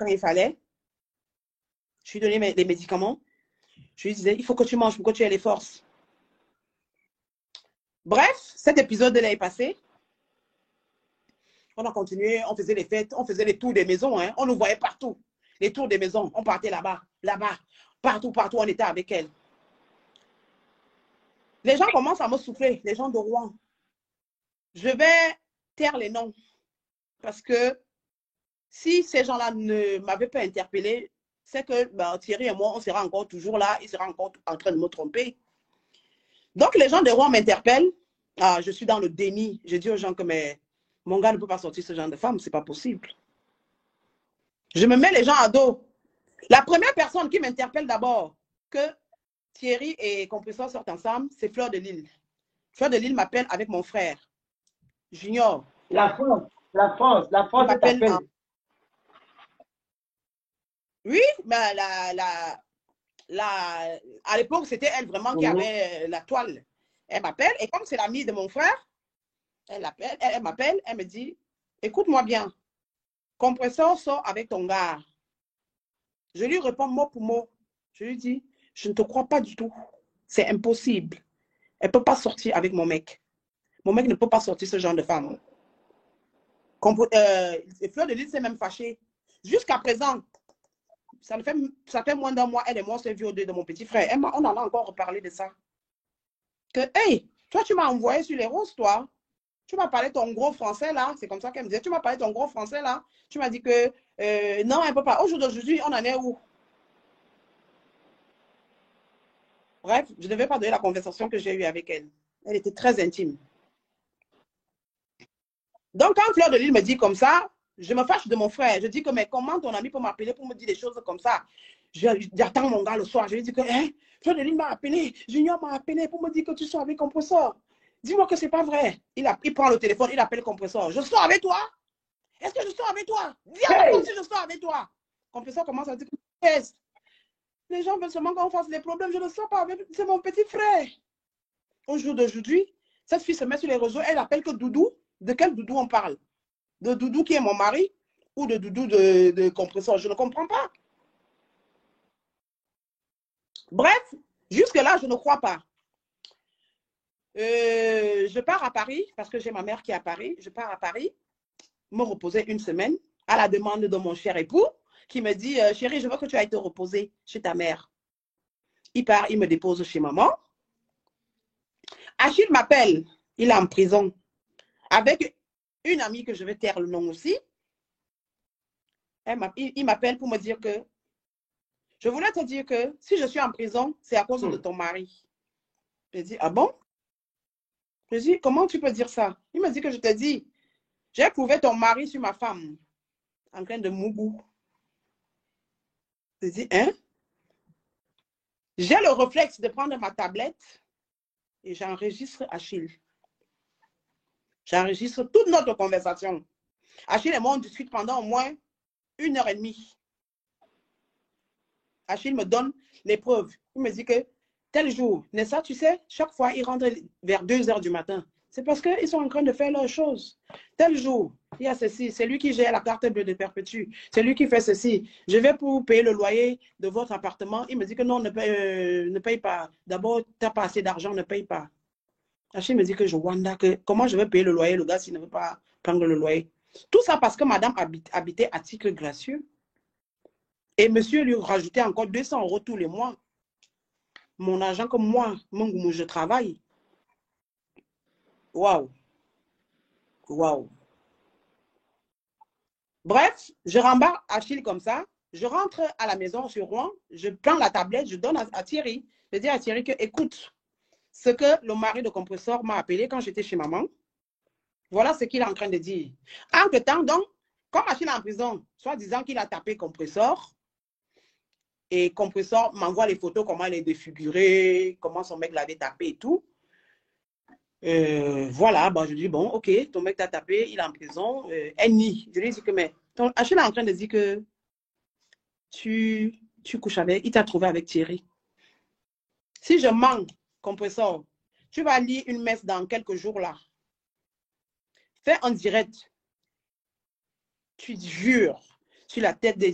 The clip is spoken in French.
quand il fallait. Je lui donnais des médicaments. Je lui disais, il faut que tu manges pour que tu aies les forces. Bref, cet épisode-là est passé. On a continué, on faisait les fêtes, on faisait les tours des maisons, hein. on nous voyait partout. Les tours des maisons, on partait là-bas, là-bas, partout, partout, on était avec elle. Les gens commencent à me souffler, les gens de Rouen. Je vais taire les noms parce que si ces gens-là ne m'avaient pas interpellé, c'est que ben, Thierry et moi, on sera encore toujours là, il sera encore en train de me tromper. Donc, les gens de Rouen m'interpellent. Ah, je suis dans le déni. Je dis aux gens que mais, mon gars ne peut pas sortir ce genre de femme, c'est pas possible. Je me mets les gens à dos. La première personne qui m'interpelle d'abord que Thierry et Compresseur sortent ensemble, c'est Fleur de Lille. Fleur de Lille m'appelle avec mon frère, Junior. La France, la France, la France m'appelle. Oui, mais la, la, la, à l'époque, c'était elle vraiment qui avait euh, la toile. Elle m'appelle et comme c'est l'amie de mon frère, elle, appelle, elle, m'appelle, elle me dit, écoute-moi bien, compresseur sort avec ton gars. Je lui réponds mot pour mot. Je lui dis, je ne te crois pas du tout. C'est impossible. Elle ne peut pas sortir avec mon mec. Mon mec ne peut pas sortir ce genre de femme. Euh, Fleur de Lille s'est même fâchée. Jusqu'à présent, ça, fait, ça fait moins d'un mois, elle et moi, c'est vu de mon petit frère. on en a encore reparlé de ça. Que, hey, toi, tu m'as envoyé sur les roses, toi. Tu m'as parlé ton gros français, là. C'est comme ça qu'elle me disait. Tu m'as parlé ton gros français, là. Tu m'as dit que, euh, non, elle ne peut pas. Aujourd'hui, on en est où? Bref, je ne vais pas donner la conversation que j'ai eue avec elle. Elle était très intime. Donc, quand Fleur de Lille me dit comme ça, je me fâche de mon frère. Je dis que, mais comment ton ami peut m'appeler pour me dire des choses comme ça? J'attends mon gars le soir. Je lui dis que, hein, Lille m'a appelé, Junior m'a appelé pour me dire que tu sois avec compresseur. Dis-moi que ce n'est pas vrai. Il, a, il prend le téléphone, il appelle compresseur. Je sors avec toi? Est-ce que je sors avec toi? Dis-moi si je sors avec toi. Compresseur commence à dire que, les gens veulent seulement qu'on fasse les problèmes. Je ne sors pas avec. C'est mon petit frère. Au jour d'aujourd'hui, cette fille se met sur les réseaux. Elle appelle que Doudou. De quel Doudou on parle? De Doudou qui est mon mari ou de Doudou de, compresseur Je ne comprends pas. Bref, jusque-là, je ne crois pas. Euh, je pars à Paris parce que j'ai ma mère qui est à Paris. Je pars à Paris, me reposer une semaine à la demande de mon cher époux qui me dit, euh, chérie, je veux que tu ailles te reposer chez ta mère. Il part, il me dépose chez maman. Achille m'appelle, il est en prison, avec une amie que je vais taire le nom aussi. il m'appelle pour me dire que je voulais te dire que si je suis en prison, c'est à cause de ton mari. Je dis, ah bon? Je dis, comment tu peux dire ça? Il me dit que je te dis, j'ai trouvé ton mari sur ma femme, en train de mougou. Je dis, hein? J'ai le réflexe de prendre ma tablette et j'enregistre Achille. J'enregistre toute notre conversation. Achille et moi, on discute pendant au moins une heure et demie. Achille me donne les preuves. Il me dit que tel jour, pas, tu sais, chaque fois, il rentre vers 2 heures du matin. C'est parce qu'ils sont en train de faire leurs choses. Tel jour, il y a ceci, c'est lui qui gère la carte bleue de perpétue, c'est lui qui fait ceci. Je vais pour payer le loyer de votre appartement. Il me dit que non, ne paye, euh, ne paye pas. D'abord, tu n'as pas assez d'argent, ne paye pas. Achille me dit que je wonder que comment je vais payer le loyer, le gars, s'il ne veut pas prendre le loyer. Tout ça parce que madame habitait à titre gracieux. Et monsieur lui rajoutait encore 200 euros tous les mois. Mon argent comme moi, mon, je travaille. Waouh. Waouh. Bref, je rembarque Achille comme ça. Je rentre à la maison sur Rouen. Je prends la tablette, je donne à, Thierry. Je dis à Thierry que, écoute, ce que le mari de compresseur m'a appelé quand j'étais chez maman, voilà ce qu'il est en train de dire. Entre-temps, donc, comme Achille est en prison, soit disant qu'il a tapé compresseur, et compresseur m'envoie les photos, comment elle est défigurée, comment son mec l'avait tapé et tout. Euh, voilà, je dis, bon, ok, ton mec t'a tapé, il est en prison, euh, elle nie. Je lui dis que, mais, ton, Achille est en train de dire que tu, tu couches avec, il t'a trouvé avec Thierry. Si je manque, compresseur, tu vas lire une messe dans quelques jours là. Fais en direct. Tu jures sur la tête des